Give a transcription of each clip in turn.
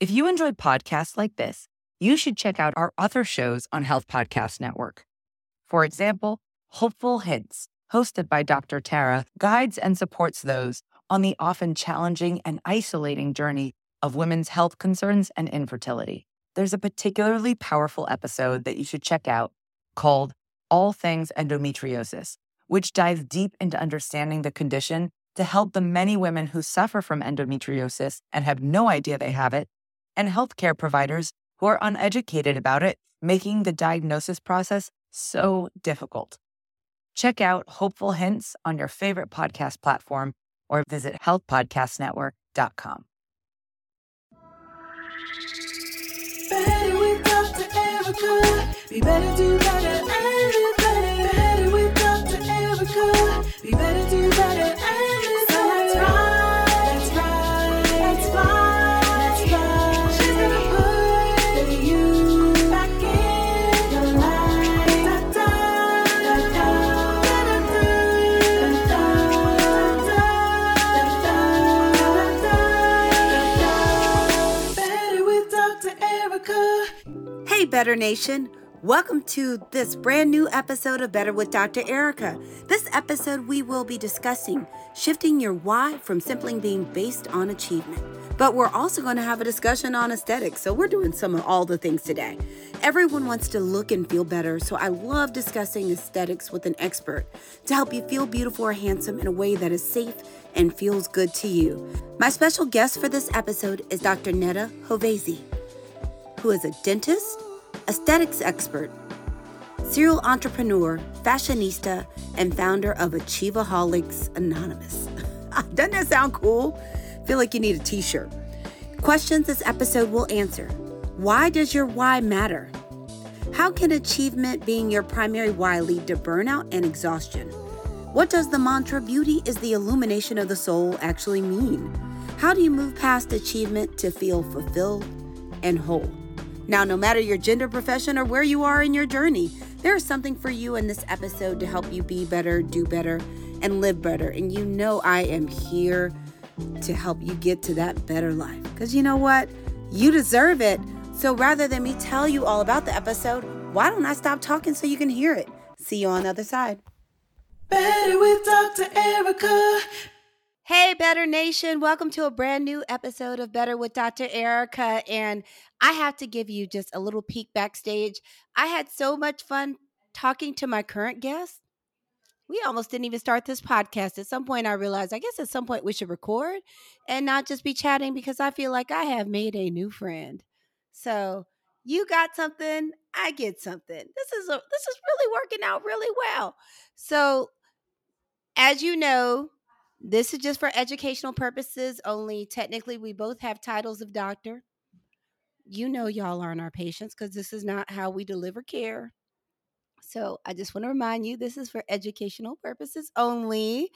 If you enjoy podcasts like this, you should check out our other shows on Health Podcast Network. For example, Hopeful Hints, hosted by Dr. Tara, guides and supports those on the often challenging and isolating journey of women's health concerns and infertility. There's a particularly powerful episode that you should check out called All Things Endometriosis, which dives deep into understanding the condition to help the many women who suffer from endometriosis and have no idea they have it, and healthcare providers who are uneducated about it, making the diagnosis process so difficult. Check out Hopeful Hints on your favorite podcast platform or visit healthpodcastnetwork.com. Be better, do better, and better. Better. Be better, do better, Better Nation. Welcome to this brand new episode of Better with Dr. Erica. This episode, we will be discussing shifting your why from simply being based on achievement. But we're also going to have a discussion on aesthetics, so we're doing some of all the things today. Everyone wants to look and feel better, so I love discussing aesthetics with an expert to help you feel beautiful or handsome in a way that is safe and feels good to you. My special guest for this episode is Dr. Neda Hovaizi who is a dentist, aesthetics expert, serial entrepreneur, fashionista, and founder of Achieveaholics Anonymous. Doesn't that sound cool? Feel like you need a t shirt. Questions this episode will answer Why does your why matter? How can achievement being your primary why lead to burnout and exhaustion? What does the mantra beauty is the illumination of the soul actually mean? How do you move past achievement to feel fulfilled and whole? Now, no matter your gender, profession, or where you are in your journey, there is something for you in this episode to help you be better, do better, and live better. And you know, I am here to help you get to that better life. Because you know what? You deserve it. So rather than me tell you all about the episode, why don't I stop talking so you can hear it? See you on the other side. Better with Dr. Erica. Hey, Better Nation. Welcome to a brand new episode of Better with Dr. Erica. And I have to give you just a little peek backstage. I had so much fun talking to my current guest. We almost didn't even start this podcast. At some point, I realized, I guess at some point we should record and not just be chatting because I feel like I have made a new friend. So you got something, I get something. This is a this is really working out really well. So as you know, this is just for educational purposes only. Technically, we both have titles of doctor. You know, y'all aren't our patients because this is not how we deliver care. So I just want to remind you this is for educational purposes only.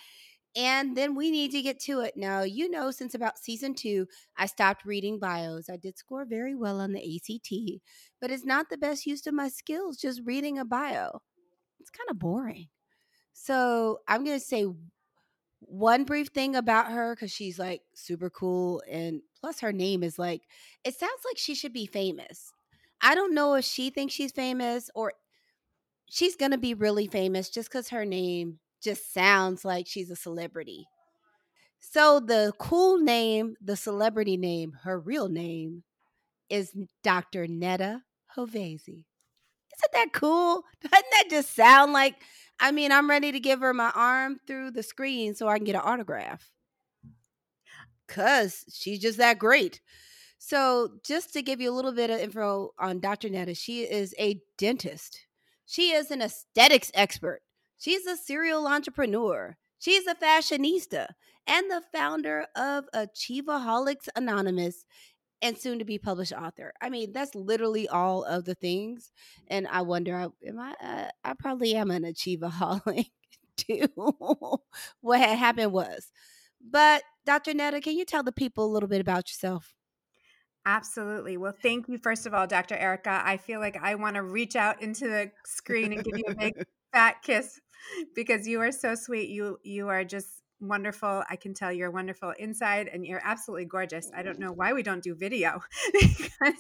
And then we need to get to it. Now, you know, since about season two, I stopped reading bios. I did score very well on the ACT, but it's not the best use of my skills just reading a bio. It's kind of boring. So I'm going to say one brief thing about her because she's like super cool and plus her name is like it sounds like she should be famous. I don't know if she thinks she's famous or she's gonna be really famous just because her name just sounds like she's a celebrity. So the cool name the celebrity name her real name is dr neda hovaizi isn't that cool? Doesn't that just sound like I mean, I'm ready to give her my arm through the screen so I can get an autograph. Cause she's just that great. So, just to give you a little bit of info on Dr. Neda, she is a dentist. She is an aesthetics expert. She's a serial entrepreneur. She's a fashionista and the founder of Achieveaholics Anonymous and soon to be published author. I mean, that's literally all of the things. And I wonder, am I? Uh, I probably am an achieveaholic too. what had happened was, but Dr. Neda, can you tell the people a little bit about yourself? Absolutely. Well, thank you, first of all, Dr. Erica. I feel like I want to reach out into the screen and give you a big fat kiss because you are so sweet. You you are just wonderful. I can tell you're wonderful inside and you're absolutely gorgeous. I don't know why we don't do video because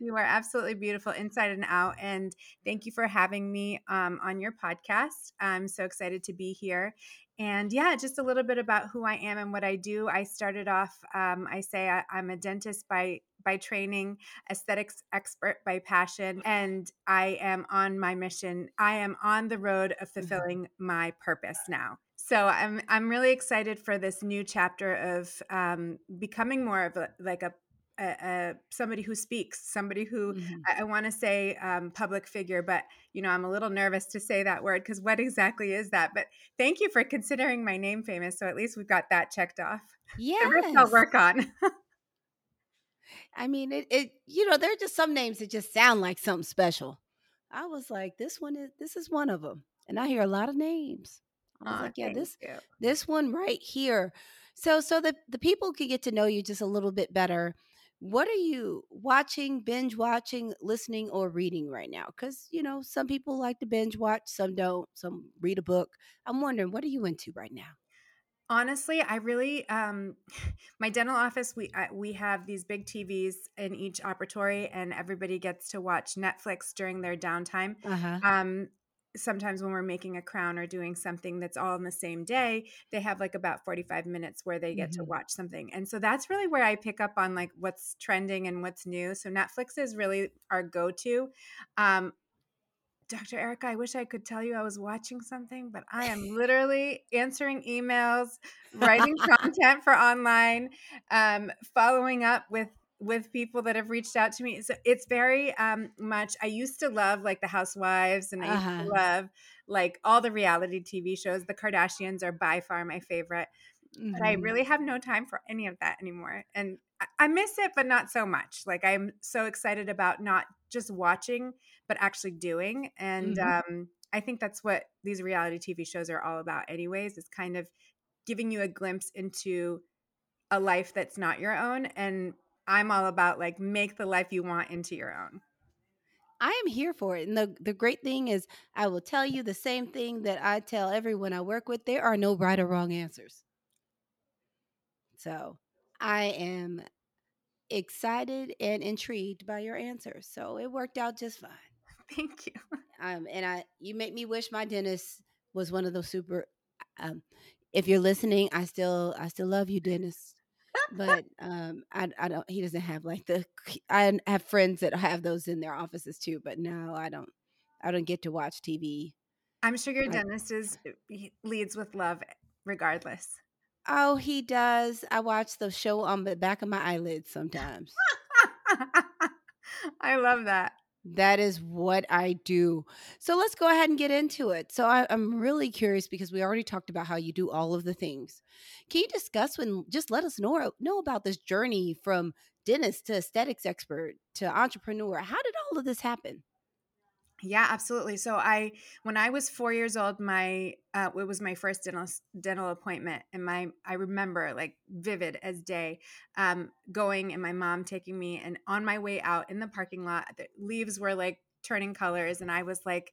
you are absolutely beautiful inside and out. And thank you for having me um, on your podcast. I'm so excited to be here. And yeah, just a little bit about who I am and what I do. I started off, um, I say I, I'm a dentist by by training, aesthetics expert by passion, and I am on my mission. I am on the road of mm-hmm. fulfilling my purpose now. So I'm I'm really excited for this new chapter of um, becoming more of a, like a a, somebody who speaks, somebody who mm-hmm. I, I want to say um, public figure, but you know I'm a little nervous to say that word because what exactly is that? But thank you for considering my name famous. So at least we've got that checked off. Yeah, the rest I'll work on. I mean, it, it. You know, there are just some names that just sound like something special. I was like, this one is this is one of them, and I hear a lot of names. I was oh, like, yeah, this you. this one right here. So so that the people could get to know you just a little bit better what are you watching, binge watching, listening, or reading right now? Because, you know, some people like to binge watch, some don't, some read a book. I'm wondering, what are you into right now? Honestly, I really um my dental office we we have these big TVs in each operatory and everybody gets to watch Netflix during their downtime. Uh-huh. Um sometimes when we're making a crown or doing something that's all in the same day they have like about 45 minutes where they get mm-hmm. to watch something and so that's really where i pick up on like what's trending and what's new so netflix is really our go-to um, Dr. Erica, I wish I could tell you I was watching something, but I am literally answering emails, writing content for online, um, following up with with people that have reached out to me. So it's very um, much. I used to love like the Housewives, and I uh-huh. used to uh-huh. love like all the reality TV shows. The Kardashians are by far my favorite, mm-hmm. but I mm-hmm. really have no time for any of that anymore. And I, I miss it, but not so much. Like I'm so excited about not just watching, but actually doing. And mm-hmm. um, I think that's what these reality TV shows are all about, anyways. Is kind of giving you a glimpse into a life that's not your own and I'm all about like make the life you want into your own. I am here for it. And the, the great thing is, I will tell you the same thing that I tell everyone I work with there are no right or wrong answers. So I am excited and intrigued by your answers. So it worked out just fine. Thank you. Um, and I, you make me wish my dentist was one of those super. Um, if you're listening, I still, I still love you, dentist but um, I, I don't. He doesn't have like the. I have friends that have those in their offices too, but no, I don't. I don't get to watch TV. I'm sure your dentist is uh, leads with love, regardless. Oh, he does. I watch the show on the back of my eyelids sometimes. I love that. That is what I do. So let's go ahead and get into it. So I, am really curious because we already talked about how you do all of the things. Can you discuss when just let us know know about this journey from dentist to aesthetics expert to entrepreneur? How did all of this happen? Yeah, absolutely. So I, when I was four years old, my uh, it was my first dental dental appointment, and my I remember like vivid as day, um, going and my mom taking me, and on my way out in the parking lot, the leaves were like turning colors, and I was like,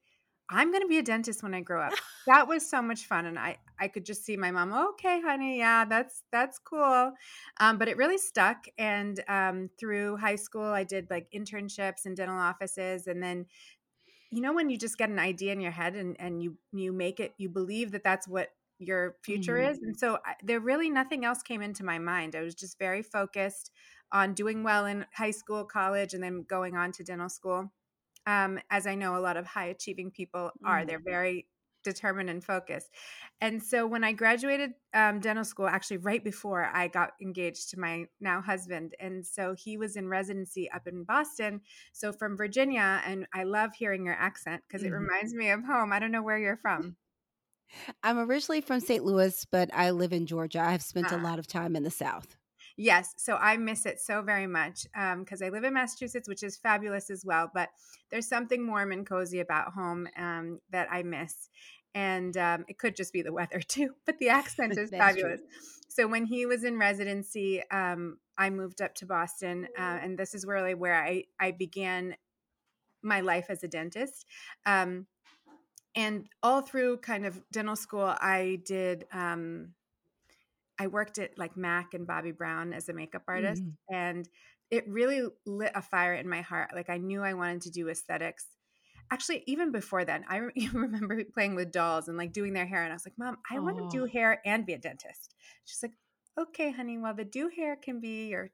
I'm going to be a dentist when I grow up. that was so much fun, and I I could just see my mom. Okay, honey, yeah, that's that's cool, um, but it really stuck. And um, through high school, I did like internships in dental offices, and then you know when you just get an idea in your head and and you you make it you believe that that's what your future mm-hmm. is and so I, there really nothing else came into my mind i was just very focused on doing well in high school college and then going on to dental school um, as i know a lot of high achieving people are mm-hmm. they're very determined and focused. And so when I graduated um, dental school, actually right before I got engaged to my now husband, and so he was in residency up in Boston. So from Virginia, and I love hearing your accent because it mm-hmm. reminds me of home. I don't know where you're from. I'm originally from St. Louis, but I live in Georgia. I've spent a ah. lot of time in the South. Yes, so I miss it so very much because um, I live in Massachusetts, which is fabulous as well. But there's something warm and cozy about home um, that I miss and um, it could just be the weather too but the accent is fabulous true. so when he was in residency um, i moved up to boston uh, and this is really where i, I began my life as a dentist um, and all through kind of dental school i did um, I worked at like Mac and Bobby Brown as a makeup artist, Mhm. and it really lit a fire in my heart. Like I knew I wanted to do aesthetics. Actually, even before then, I re- remember playing with dolls and like doing their hair, and I was like, "Mom, I want to do Oh. hair and be a dentist." She's like, "Okay, honey. Well, the do hair can be your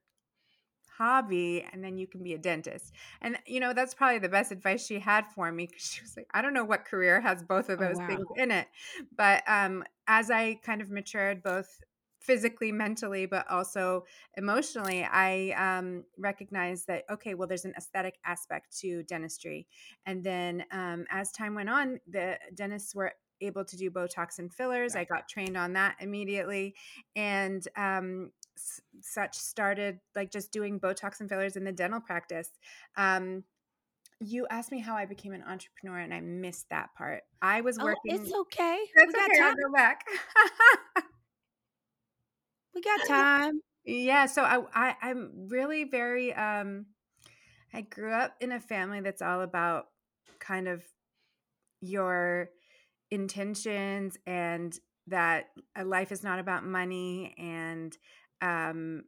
hobby, and then you can be a dentist." And you know, that's probably the best advice she had for me because she was like, "I don't know what career has both of Oh, those wow. things in it," but um, as I kind of matured, both physically, mentally, but also emotionally, I um, recognized that, okay, well, there's an aesthetic aspect to dentistry. And then um, as time went on, the dentists were able to do Botox and fillers. I got trained on that immediately. And um, s- such started like just doing Botox and fillers in the dental practice. Um, you asked me how I became an entrepreneur, and I missed that part. I was Oh, working. it's okay. That's we okay. I'll time. go back. We got time. Yeah, so I, I I'm really very um I grew up in a family that's all about kind of your intentions and that a life is not about money and um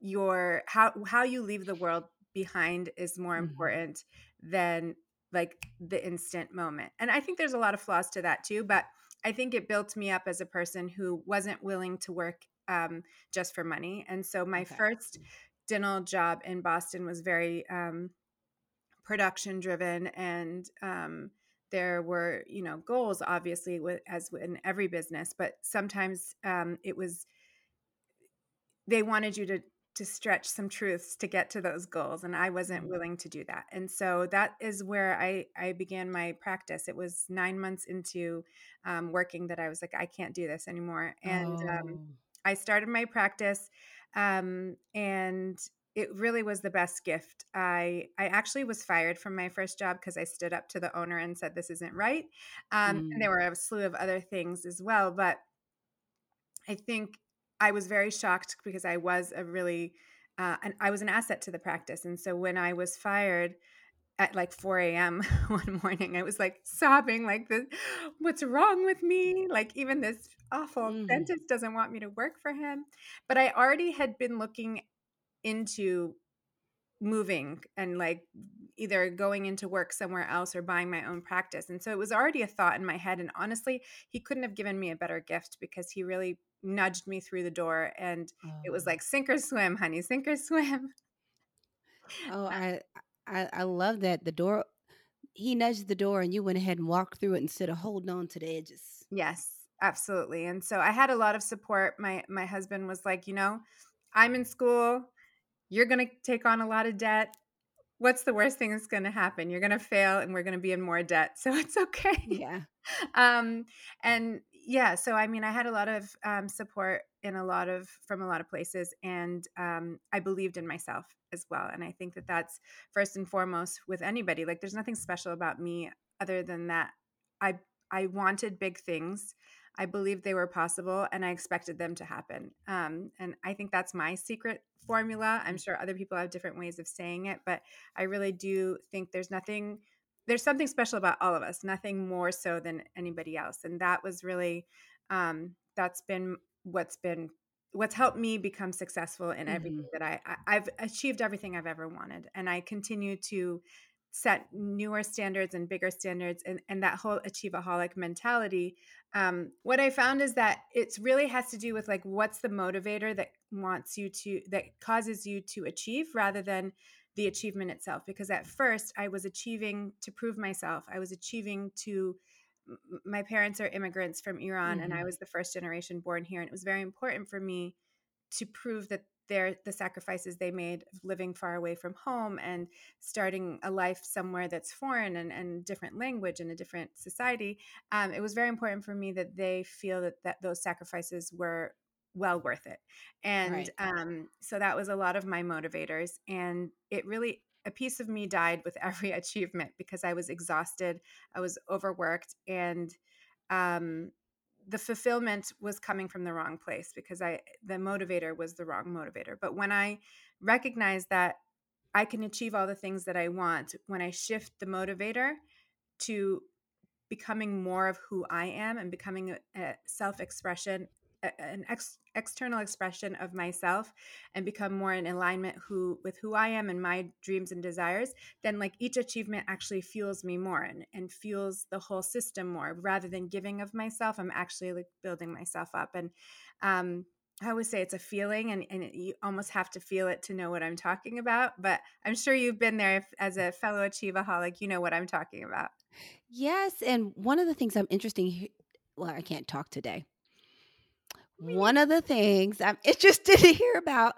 your how how you leave the world behind is more Mhm. important than like the instant moment. And I think there's a lot of flaws to that too, but I think it built me up as a person who wasn't willing to work um, just for money. And so my Okay. first dental job in Boston was very um, production driven and um, there were you know goals obviously with, as in every business but sometimes um, it was they wanted you to to stretch some truths to get to those goals and i wasn't Mhm. willing to do that and so that is where i i began my practice it was nine months into um, working that i was like i can't do this anymore and um, Oh. I started my practice, um, and it really was the best gift. I I actually was fired from my first job because I stood up to the owner and said this isn't right. Um, Mm. And there were a slew of other things as well, but I think I was very shocked because I was a really uh, and I was an asset to the practice, and so when I was fired at like 4 a.m. one morning. I was like sobbing, like, the, what's wrong with me? Like, even this awful Mhm. dentist doesn't want me to work for him. But I already had been looking into moving and like either going into work somewhere else or buying my own practice. And so it was already a thought in my head. And honestly, he couldn't have given me a better gift because he really nudged me through the door. And it was Oh. like, sink or swim, honey, sink or swim. Oh, I, I I love that. The door he nudged the door and you went ahead and walked through it instead of holding on to the edges. Yes, absolutely. And so I had a lot of support. My my husband was like, you know, I'm in school. You're going to take on a lot of debt. What's the worst thing that's going to happen? You're going to fail and we're going to be in more debt. So it's okay. Yeah. um and yeah, so I mean I had a lot of um support in a lot of from a lot of places and um I believed in myself as well. And I think that that's first and foremost with anybody. Like there's nothing special about me other than that I I wanted big things. I believed they were possible and I expected them to happen. Um, and I think that's my secret formula. I'm sure other people have different ways of saying it, but I really do think there's nothing, there's something special about all of us, nothing more so than anybody else. And that was really, um, that's been what's been, what's helped me become successful in everything that I, I, I've achieved everything I've ever wanted. And I continue to set newer standards and bigger standards and, and that whole achieveaholic mentality um, what i found is that it really has to do with like what's the motivator that wants you to that causes you to achieve rather than the achievement itself because at first i was achieving to prove myself i was achieving to my parents are immigrants from iran and i Mhm. was the first generation born here and it was very important for me to prove that their the sacrifices they made of living far away from home and starting a life somewhere that's foreign and, and different language and a different society um, it was very important for me that they feel that, that those sacrifices were well worth it and Right. um, so that was a lot of my motivators and it really a piece of me died with every achievement because i was exhausted i was overworked and um, the fulfillment was coming from the wrong place because I the motivator was the wrong motivator. But when I recognize that I can achieve all the things that I want, when I shift the motivator to becoming more of who I am and becoming a, a self-expression an ex, external expression of myself and become more in alignment who with who I am and my dreams and desires, then like each achievement actually fuels me more and, and fuels the whole system more rather than giving of myself. I'm actually like building myself up. And um I always say it's a feeling, and, and you almost have to feel it to know what I'm talking about. But I'm sure you've been there if, as a fellow achieveaholic. You know what I'm talking about. Yes, and one of the things I'm interesting, Well, I can't talk today. One of the things I'm interested to hear about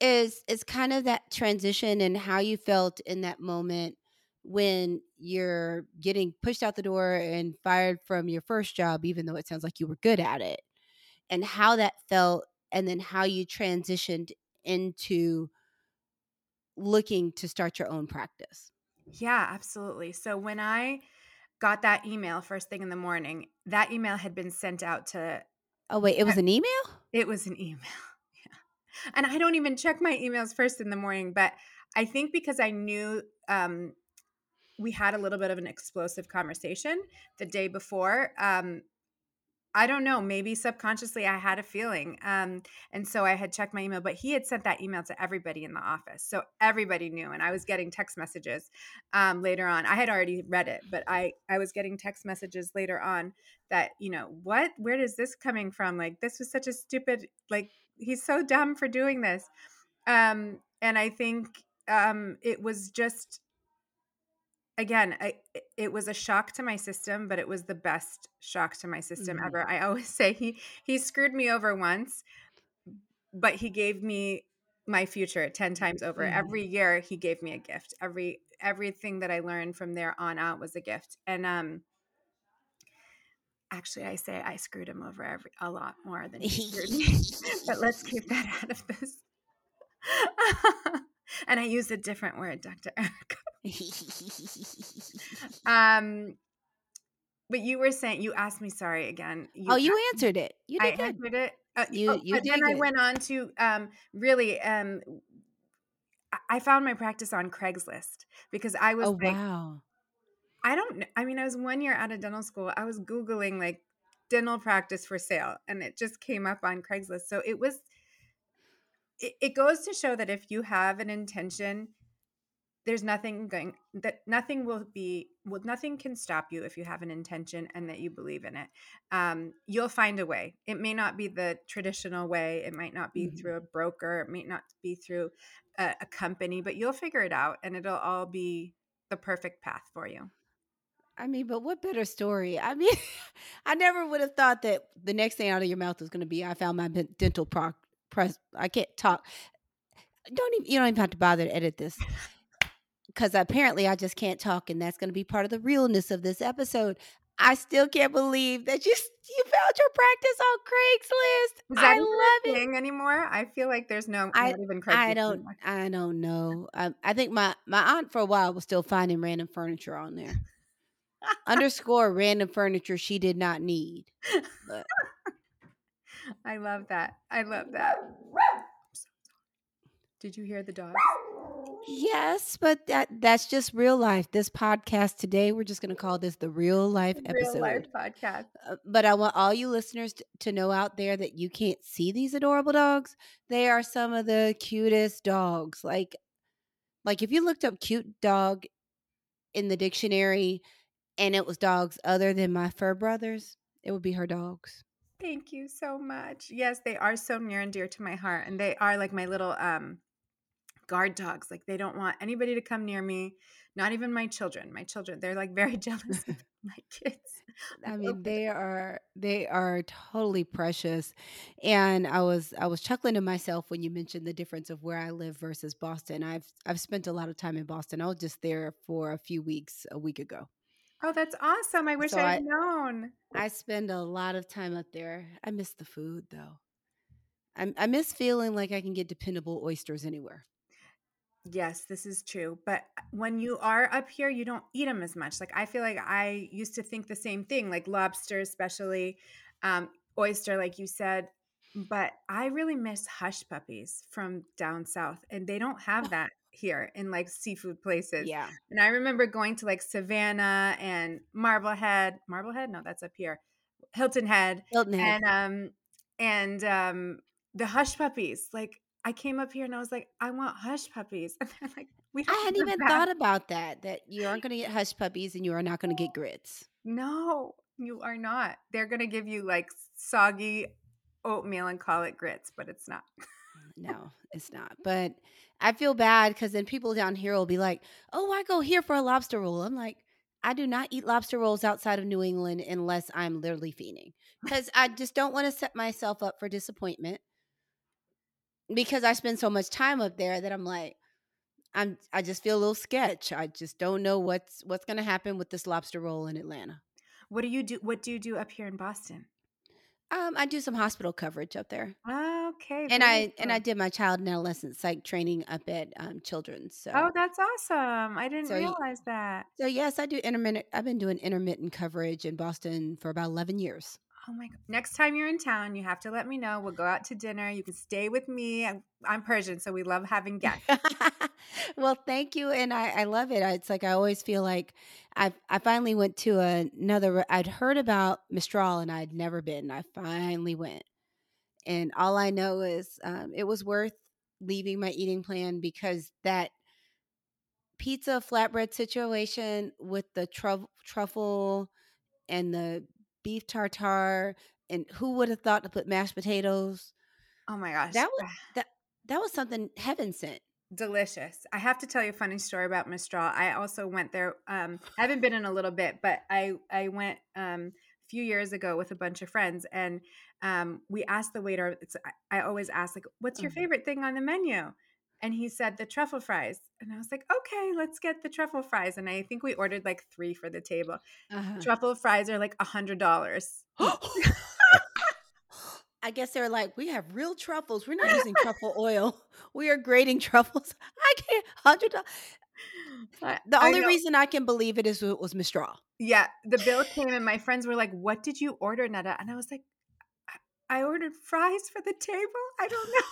is is kind of that transition and how you felt in that moment when you're getting pushed out the door and fired from your first job, even though it sounds like you were good at it, and how that felt and then how you transitioned into looking to start your own practice. Yeah, absolutely. So when I got that email first thing in the morning, that email had been sent out to Oh wait, it was an email? It was an email. Yeah. And I don't even check my emails first in the morning, but I think because I knew um, we had a little bit of an explosive conversation the day before, um, I don't know. Maybe subconsciously I had a feeling. Um, and so I had checked my email, but he had sent that email to everybody in the office. So everybody knew. And I was getting text messages um, later on. I had already read it, but I, I was getting text messages later on that, you know, what? Where is this coming from? Like, this was such a stupid, like, he's so dumb for doing this. Um, and I think um, it was just again I, it was a shock to my system but it was the best shock to my system mm-hmm. ever. I always say he he screwed me over once but he gave me my future 10 times over. Mm-hmm. every year he gave me a gift. Every everything that i learned from there on out was a gift. And um actually i say i screwed him over every a lot more than he screwed me. But let's keep that out of this and i used a different word dr erica um, but you were saying you asked me. Sorry again. You oh, you answered it. You did I good. answered it. Uh, you, oh, you but then good. I went on to um, really. Um, I found my practice on Craigslist because I was. Oh like, wow. I don't. I mean, I was one year out of dental school. I was googling like dental practice for sale, and it just came up on Craigslist. So it was. It, it goes to show that if you have an intention there's nothing going that nothing will be well nothing can stop you if you have an intention and that you believe in it. Um, you'll find a way. It may not be the traditional way. It might not be mm-hmm. through a broker. It may not be through a, a company but you'll figure it out and it'll all be the perfect path for you. I mean, but what better story? I mean, I never would have thought that the next thing out of your mouth was going to be, "I found my dental pro- press." I can't talk. Don't even. You don't even have to bother to edit this because apparently I just can't talk, and that's going to be part of the realness of this episode. I still can't believe that you you found your practice on Craigslist. Is that I love it anymore. I feel like there's no I, even Craigslist. I don't. Anymore. I don't know. I, I think my my aunt for a while was still finding random furniture on there. Underscore random furniture she did not need. But. I love that. I love that. Did you hear the dog? Yes, but that that's just real life. This podcast today, we're just going to call this the real life episode. Real life podcast. Uh, but I want all you listeners to, to know out there that you can't see these adorable dogs. They are some of the cutest dogs. Like like if you looked up cute dog in the dictionary and it was dogs other than my fur brothers, it would be her dogs. Thank you so much. Yes, they are so near and dear to my heart and they are like my little um guard dogs. Like they don't want anybody to come near me, not even my children. My children, they're like very jealous of my kids. I mean, they are they are totally precious. And I was I was chuckling to myself when you mentioned the difference of where I live versus Boston. I've I've spent a lot of time in Boston. I was just there for a few weeks a week ago. Oh, that's awesome. I wish so I had known. I spend a lot of time up there. I miss the food though. I, I miss feeling like I can get dependable oysters anywhere. Yes, this is true. But uh, when you are up here, you don't eat them as much. Like I feel like I used to think the same thing, like lobster, especially um, oyster, like you said. But I really miss hush puppies from down south, and they don't have that here in like seafood places. Yeah. And I remember going to like Savannah and Marblehead. Marblehead? No, that's up here. Hilton Head. Hilton Head. And um and um, the hush puppies. Like I came up here and I was like, I want hush puppies, and they're like, we. I hadn't even that. thought about that. That you aren't going to get hush puppies and you are not going to get grits. No, you are not. They're going to give you like soggy oatmeal and call it grits, but it's not. No, it's not. But I feel bad because then people down here will be like, "Oh, I go here for a lobster roll." I'm like, I do not eat lobster rolls outside of New England unless I'm literally feeding because I just don't want to set myself up for disappointment because I spend so much time up there that I'm like, I'm I just feel a little sketch. I just don't know what's what's going to happen with this lobster roll in Atlanta. What do you do? What do you do up here in Boston? Um, I do some hospital coverage up there. Okay. And I cool. and I did my child and adolescent psych training up at um, Children's. So. Oh, that's awesome! I didn't so, realize that. So yes, I do intermittent. I've been doing intermittent coverage in Boston for about eleven years. Oh my god! Next time you're in town, you have to let me know. We'll go out to dinner. You can stay with me. I'm, I'm Persian, so we love having guests. well, thank you, and I, I love it. It's like I always feel like I I finally went to another. I'd heard about Mistral, and I'd never been. I finally went, and all I know is um, it was worth leaving my eating plan because that pizza flatbread situation with the truffle and the beef tartare, and who would have thought to put mashed potatoes? Oh my gosh. That was that that was something heaven sent. Delicious. I have to tell you a funny story about Mistral. I also went there. Um, I haven't been in a little bit, but I I went um, a few years ago with a bunch of friends, and um, we asked the waiter. I, I always ask like, "What's your mm-hmm. favorite thing on the menu?" And he said the truffle fries and i was like okay let's get the truffle fries and i think we ordered like three for the table uh-huh. truffle fries are like a hundred dollars I guess they're like, we have real truffles. We're not using truffle oil. We are grating truffles. I can't hundred dollars. The only reason I can believe it is it was Mistral. Yeah, the bill came and my friends were like, "What did you order, Neda?" And I was like, "I ordered fries for the table. I don't know."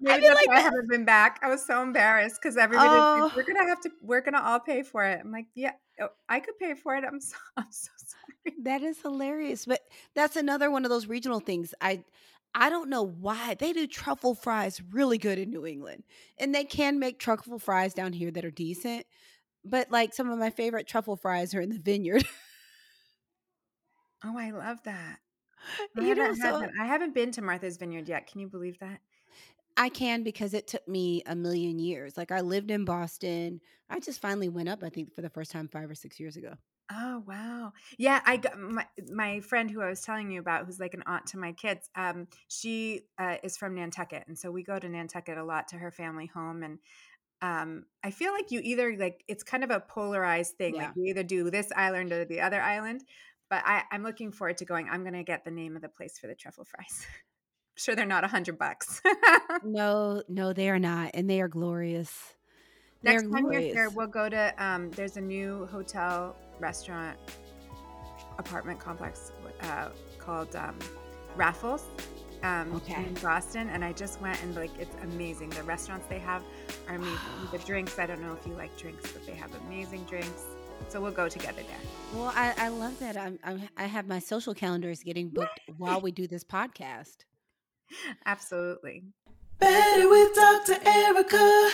Maybe that's like, why I haven't been back. I was so embarrassed because everybody oh. we're gonna have to we're gonna all pay for it. I'm like, yeah, oh, I could pay for it. I'm so I'm so sorry. That is hilarious. But that's another one of those regional things. I I don't know why they do truffle fries really good in New England. And they can make truffle fries down here that are decent. But like some of my favorite truffle fries are in the vineyard. oh, I love that. I you haven't, know, so, I haven't been to Martha's Vineyard yet. Can you believe that? I can because it took me a million years. Like I lived in Boston. I just finally went up, I think, for the first time five or six years ago. Oh wow. Yeah, I got my, my friend who I was telling you about who's like an aunt to my kids. Um she uh, is from Nantucket and so we go to Nantucket a lot to her family home and um I feel like you either like it's kind of a polarized thing yeah. like you either do this island or the other island. But I, I'm looking forward to going. I'm going to get the name of the place for the truffle fries. sure they're not a hundred bucks. no, no, they are not, and they are glorious. They Next are time glorious. you're here, we'll go to. Um, there's a new hotel, restaurant, apartment complex uh, called um, Raffles. Um, okay. in Boston, and I just went and like it's amazing. The restaurants they have are amazing. the drinks, I don't know if you like drinks, but they have amazing drinks. So we'll go together there. Well, I, I love that. I'm, I'm, i have my social calendars getting booked while we do this podcast. Absolutely. Better with Dr. Erica.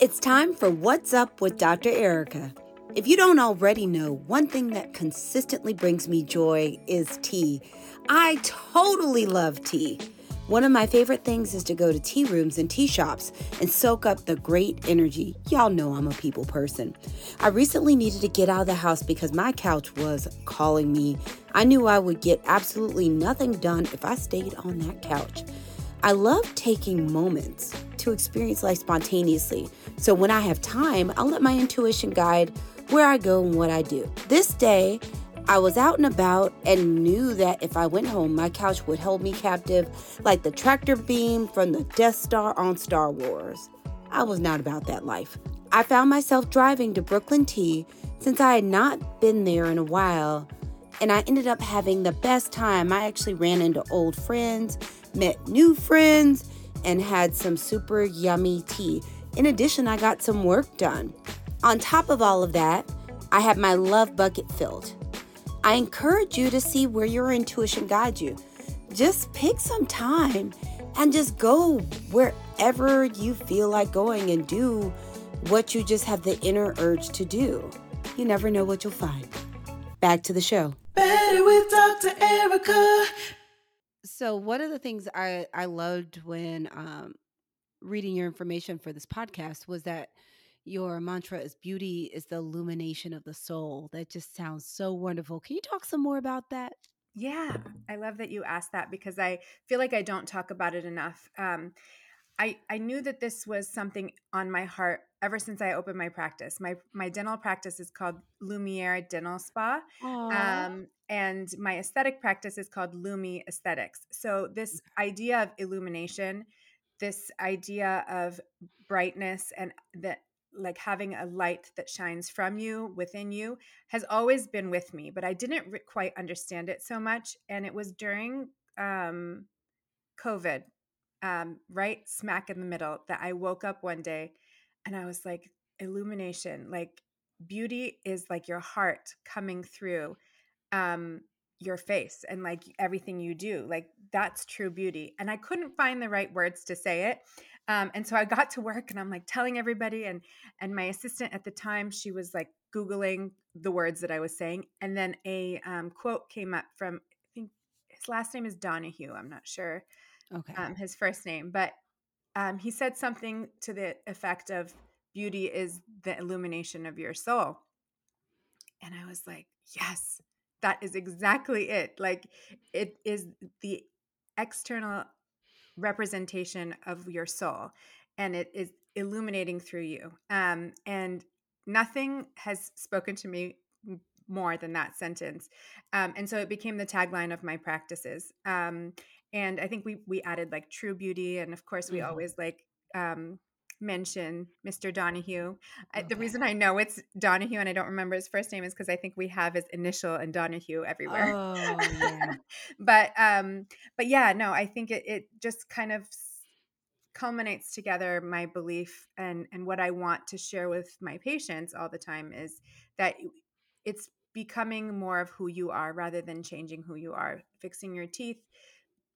It's time for What's Up with Dr. Erica. If you don't already know, one thing that consistently brings me joy is tea. I totally love tea. One of my favorite things is to go to tea rooms and tea shops and soak up the great energy. Y'all know I'm a people person. I recently needed to get out of the house because my couch was calling me. I knew I would get absolutely nothing done if I stayed on that couch. I love taking moments to experience life spontaneously. So when I have time, I'll let my intuition guide where I go and what I do. This day, I was out and about and knew that if I went home, my couch would hold me captive like the tractor beam from the Death Star on Star Wars. I was not about that life. I found myself driving to Brooklyn Tea since I had not been there in a while, and I ended up having the best time. I actually ran into old friends, met new friends, and had some super yummy tea. In addition, I got some work done. On top of all of that, I had my love bucket filled. I encourage you to see where your intuition guides you. Just pick some time and just go wherever you feel like going and do what you just have the inner urge to do. You never know what you'll find. Back to the show. Better with Dr. Erica. So one of the things I I loved when um, reading your information for this podcast was that your mantra is beauty is the illumination of the soul. That just sounds so wonderful. Can you talk some more about that? Yeah, I love that you asked that because I feel like I don't talk about it enough. Um, I I knew that this was something on my heart ever since I opened my practice. My my dental practice is called Lumiere Dental Spa, um, and my aesthetic practice is called Lumi Aesthetics. So this idea of illumination, this idea of brightness, and that like having a light that shines from you within you has always been with me but i didn't re- quite understand it so much and it was during um covid um right smack in the middle that i woke up one day and i was like illumination like beauty is like your heart coming through um your face and like everything you do like that's true beauty and i couldn't find the right words to say it um, and so I got to work and I'm like telling everybody and and my assistant at the time, she was like Googling the words that I was saying. And then a um, quote came up from I think his last name is Donahue. I'm not sure Okay. um, his first name, but um, he said something to the effect of beauty is the illumination of your soul. And I was like, yes, that is exactly it. Like it is the external representation of your soul and it is illuminating through you um, and nothing has spoken to me more than that sentence um, and so it became the tagline of my practices um, and i think we we added like true beauty and of course we mm-hmm. always like um, mention Mr. Donahue. Okay. the reason I know it's Donahue and I don't remember his first name is because I think we have his initial and Donahue everywhere. Oh, yeah. but um, but yeah, no, I think it it just kind of culminates together my belief and and what I want to share with my patients all the time is that it's becoming more of who you are rather than changing who you are. Fixing your teeth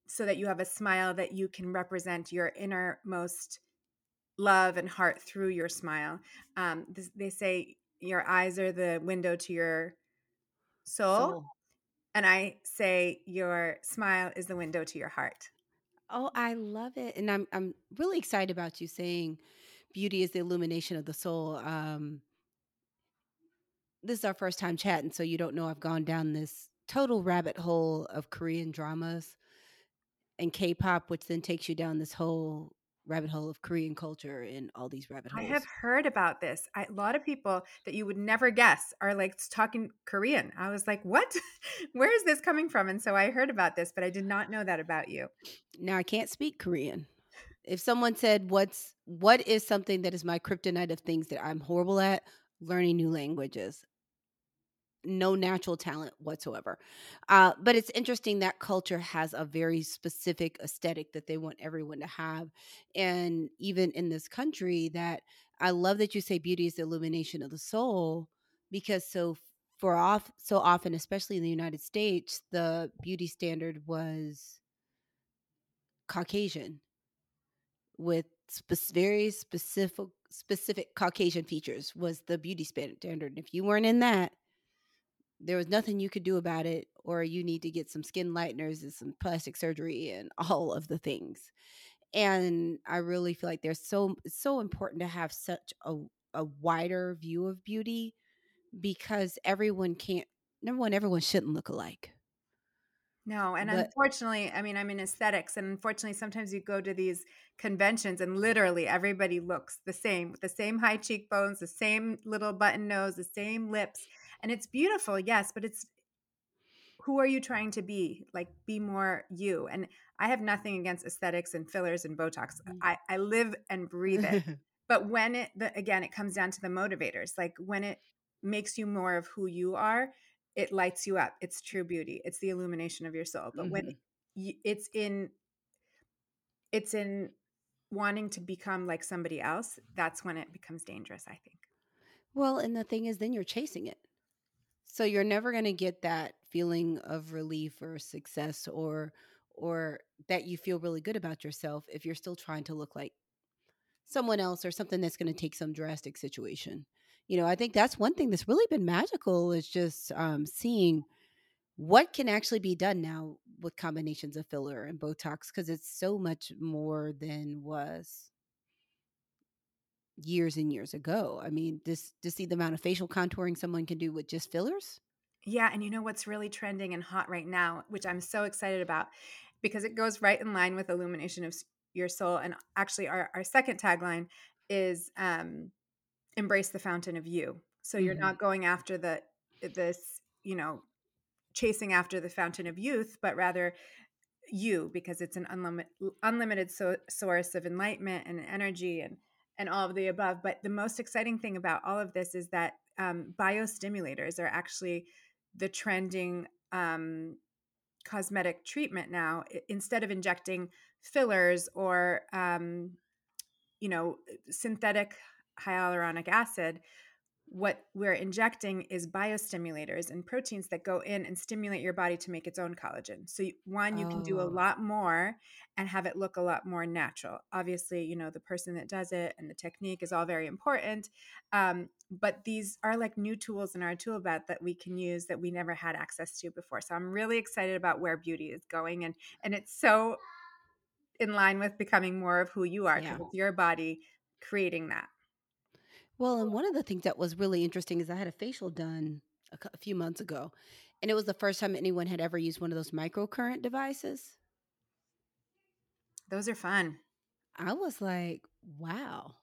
so that you have a smile that you can represent your innermost love and heart through your smile. Um, this, they say your eyes are the window to your soul, soul, and I say your smile is the window to your heart. Oh, I love it, and I'm I'm really excited about you saying beauty is the illumination of the soul. Um, this is our first time chatting, so you don't know I've gone down this total rabbit hole of Korean dramas and K-pop, which then takes you down this whole rabbit hole of Korean culture and all these rabbit holes. I have heard about this. I, a lot of people that you would never guess are like talking Korean. I was like, what? Where is this coming from? And so I heard about this, but I did not know that about you. Now I can't speak Korean. If someone said, what's what is something that is my kryptonite of things that I'm horrible at? Learning new languages no natural talent whatsoever. Uh, but it's interesting that culture has a very specific aesthetic that they want everyone to have. And even in this country, that I love that you say beauty is the illumination of the soul, because so for off so often, especially in the United States, the beauty standard was Caucasian with spe- very specific specific Caucasian features was the beauty standard. And if you weren't in that, there was nothing you could do about it, or you need to get some skin lighteners and some plastic surgery and all of the things. And I really feel like there's so so important to have such a a wider view of beauty because everyone can't number one, everyone shouldn't look alike. No, and but, unfortunately, I mean, I'm in aesthetics, and unfortunately, sometimes you go to these conventions and literally everybody looks the same with the same high cheekbones, the same little button nose, the same lips and it's beautiful yes but it's who are you trying to be? Like be more you. And i have nothing against aesthetics and fillers and botox. Mm. i, I live and breathe it. But when it the, again it comes down to the motivators. Like when it makes you more of who you are it lights you up. It's true beauty. It's the illumination of your soul. But mm-hmm. when it's in it's in wanting to become like somebody else that's when it becomes dangerous i think. Well and the thing is then you're chasing it So you're never going to get that feeling of relief or success or or that you feel really good about yourself if you're still trying to look like someone else or something that's going to take some drastic situation. You know, I think that's one thing that's really been magical is just um, seeing what can actually be done now with combinations of filler and Botox because it's so much more than was years and years ago. I mean, this to see the amount of facial contouring someone can do with just fillers. Yeah, and you know what's really trending and hot right now, which I'm so excited about because it goes right in line with illumination of your soul and actually our, our second tagline is um embrace the fountain of you so you're mm-hmm. not going after the this you know chasing after the fountain of youth but rather you because it's an unlimited unlimited so, source of enlightenment and energy and and all of the above but the most exciting thing about all of this is that um, biostimulators are actually the trending um, cosmetic treatment now instead of injecting fillers or um, you know synthetic hyaluronic acid what we're injecting is biostimulators and proteins that go in and stimulate your body to make its own collagen. So one, you oh. can do a oh. lot more and have it look a lot more natural. Obviously, you know the person that does it and the technique is all very important. Um, but these are like new tools in our tool belt that we can use that we never had access to before. So I'm really excited about where beauty is going, and and it's so in line with becoming more of who you are yeah. it's your body creating that. Well, and one of the things that was really interesting is I had a facial done a, a few months ago, and it was the first time anyone had ever used one of those microcurrent devices. Those are fun. I was like, wow.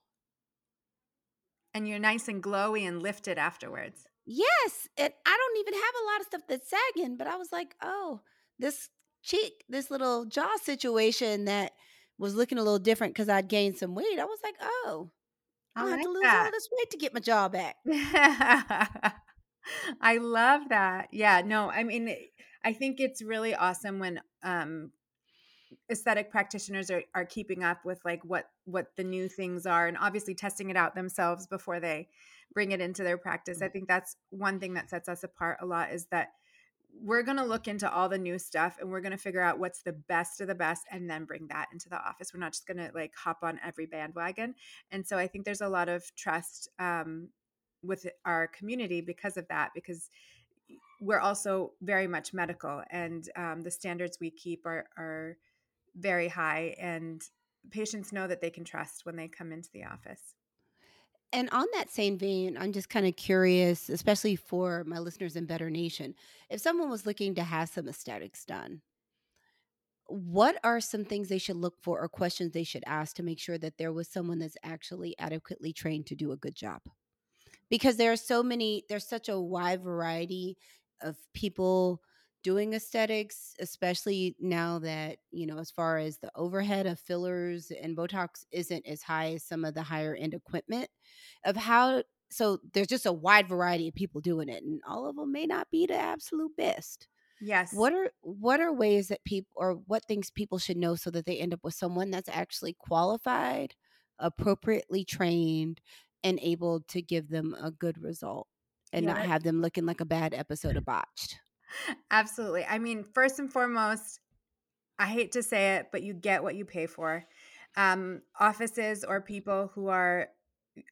And you're nice and glowy and lifted afterwards. Yes. And I don't even have a lot of stuff that's sagging, but I was like, oh, this cheek, this little jaw situation that was looking a little different because I'd gained some weight. I was like, oh, I, I have to lose that. all this weight to get my jaw back. I love that. Yeah, no, I mean, I think it's really awesome when um, aesthetic practitioners are, are keeping up with like what what the new things are and obviously testing it out themselves before they bring it into their practice. I mm. think that's one thing that sets us apart a lot is that we're going to look into all the new stuff and we're going to figure out what's the best of the best and then bring that into the office. We're not just going to like hop on every bandwagon. And so I think there's a lot of trust um, with our community because of that, because we're also very much medical and um, the standards we keep are, are very high and patients know that they can trust when they come into the office and on that same vein, I'm just kind of curious, especially for my listeners in Better Nation, if someone was looking to have some aesthetics done, what are some things they should look for or questions they should ask to make sure that there was someone that's actually adequately trained to do a good job? Because there are so many, there's such a wide variety of people doing aesthetics, especially now that, you know, as far as the overhead of fillers and Botox isn't as high as some of the higher end equipment, of how, so there's just a wide variety of people doing it, and all of them may not be the absolute best. Yes. What are what are ways that people or what things people should know so that they end up with someone that's actually qualified, appropriately trained, and able to give them a good result and yeah. not have them looking like a bad episode of botched. Absolutely. I mean, first and foremost, I hate to say it, but you get what you pay for. Um, offices or people who are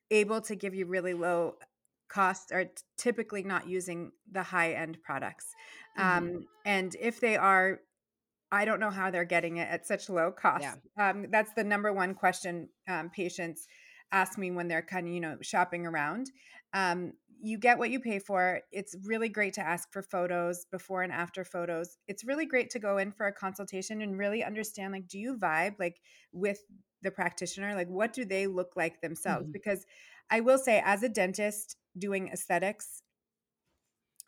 able to give you really low costs are typically not using the high end products. Mm-hmm. Um, and if they are, I don't know how they're getting it at such low cost. Yeah. Um, that's the number one question um, patients ask me when they're kind of you know shopping around um, you get what you pay for it's really great to ask for photos before and after photos it's really great to go in for a consultation and really understand like do you vibe like with the practitioner like what do they look like themselves mm-hmm. because i will say as a dentist doing aesthetics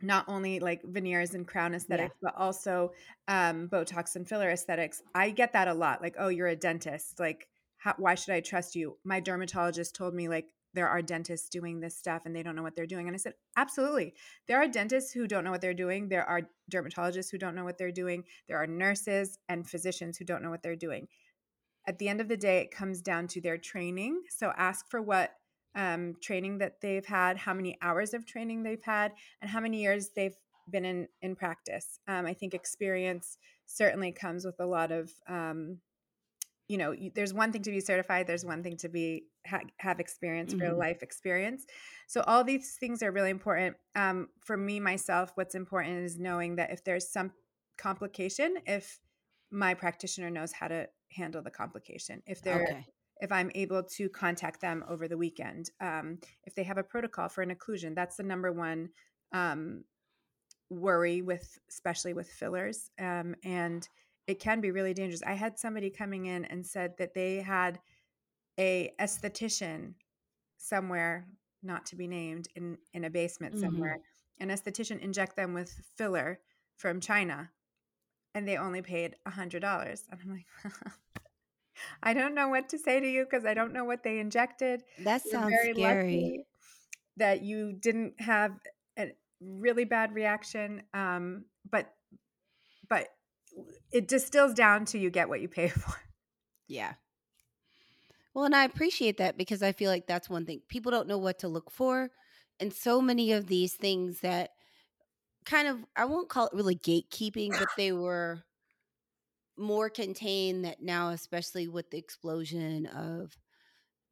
not only like veneers and crown aesthetics yeah. but also um, botox and filler aesthetics i get that a lot like oh you're a dentist like how, why should I trust you? My dermatologist told me like there are dentists doing this stuff and they don't know what they're doing. And I said, absolutely. There are dentists who don't know what they're doing. There are dermatologists who don't know what they're doing. There are nurses and physicians who don't know what they're doing. At the end of the day, it comes down to their training. So ask for what um, training that they've had, how many hours of training they've had, and how many years they've been in in practice. Um, I think experience certainly comes with a lot of um, you know there's one thing to be certified there's one thing to be ha- have experience mm-hmm. real life experience so all these things are really important um, for me myself what's important is knowing that if there's some complication if my practitioner knows how to handle the complication if they're okay. if i'm able to contact them over the weekend um, if they have a protocol for an occlusion that's the number one um, worry with especially with fillers um, and it can be really dangerous. I had somebody coming in and said that they had a esthetician somewhere, not to be named, in in a basement mm-hmm. somewhere. An esthetician inject them with filler from China, and they only paid a hundred dollars. And I'm like, I don't know what to say to you because I don't know what they injected. That sounds scary. That you didn't have a really bad reaction, um, but but it distills down to you get what you pay for. Yeah. Well, and I appreciate that because I feel like that's one thing. People don't know what to look for. And so many of these things that kind of, I won't call it really gatekeeping, but they were more contained that now, especially with the explosion of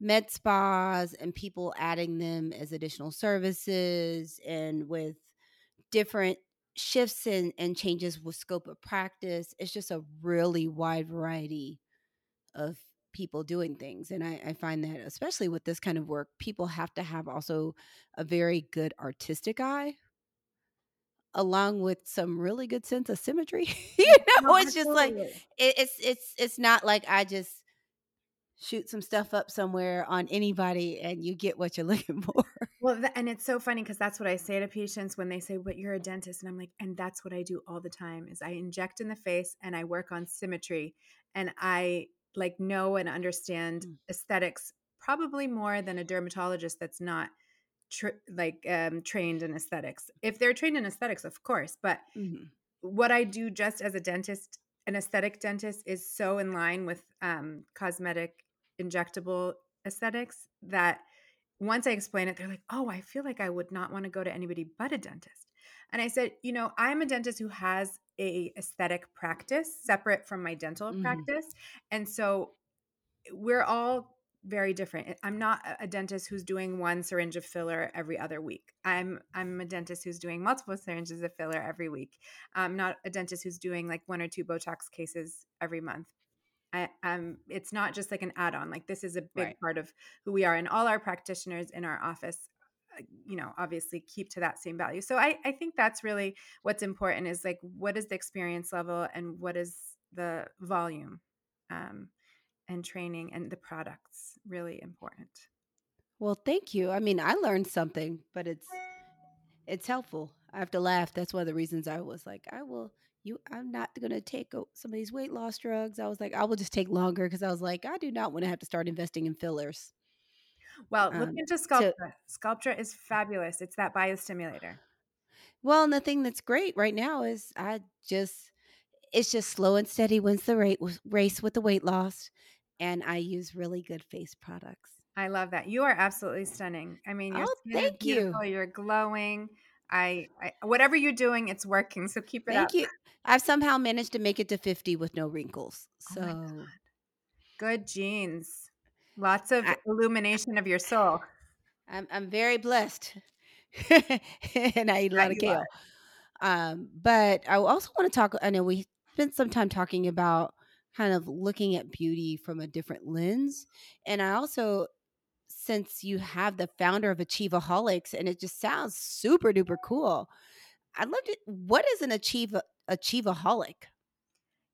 med spas and people adding them as additional services and with different shifts and, and changes with scope of practice. It's just a really wide variety of people doing things. And I, I, find that, especially with this kind of work, people have to have also a very good artistic eye. Along with some really good sense of symmetry, you mm, know, no, it's just like it, it's it's it's not like I just shoot some stuff up somewhere on anybody and you get what you're looking for. Well, th- and it's so funny because that's what I say to patients when they say, "But you're a dentist," and I'm like, "And that's what I do all the time is I inject in the face and I work on symmetry, and I like know and understand mm. aesthetics probably more than a dermatologist that's not." like um, trained in aesthetics. If they're trained in aesthetics, of course, but mm-hmm. what I do just as a dentist, an aesthetic dentist, is so in line with um, cosmetic injectable aesthetics that once I explain it, they're like, oh, I feel like I would not want to go to anybody but a dentist. And I said, you know, I'm a dentist who has a aesthetic practice separate from my dental mm-hmm. practice. And so we're all very different. I'm not a dentist who's doing one syringe of filler every other week. I'm I'm a dentist who's doing multiple syringes of filler every week. I'm not a dentist who's doing like one or two Botox cases every month. I, um, it's not just like an add-on. Like this is a big right. part of who we are, and all our practitioners in our office, you know, obviously keep to that same value. So I, I think that's really what's important is like what is the experience level and what is the volume, um, and training and the products really important. Well, thank you. I mean, I learned something, but it's it's helpful. I have to laugh. That's one of the reasons I was like, I will you i'm not going to take some of these weight loss drugs i was like i will just take longer because i was like i do not want to have to start investing in fillers well look um, into sculptra to, sculptra is fabulous it's that biostimulator well and the thing that's great right now is i just it's just slow and steady wins the rate, race with the weight loss and i use really good face products i love that you are absolutely stunning i mean oh, thank you you're glowing I, I, whatever you're doing, it's working. So keep it Thank up. you. I've somehow managed to make it to 50 with no wrinkles. Oh so oh good genes. Lots of I, illumination of your soul. I'm I'm very blessed. and I eat a lot of kale. Um, but I also want to talk. I know we spent some time talking about kind of looking at beauty from a different lens. And I also since you have the founder of Achieveaholics and it just sounds super duper cool. I'd love to what is an achieve Achieveaholic?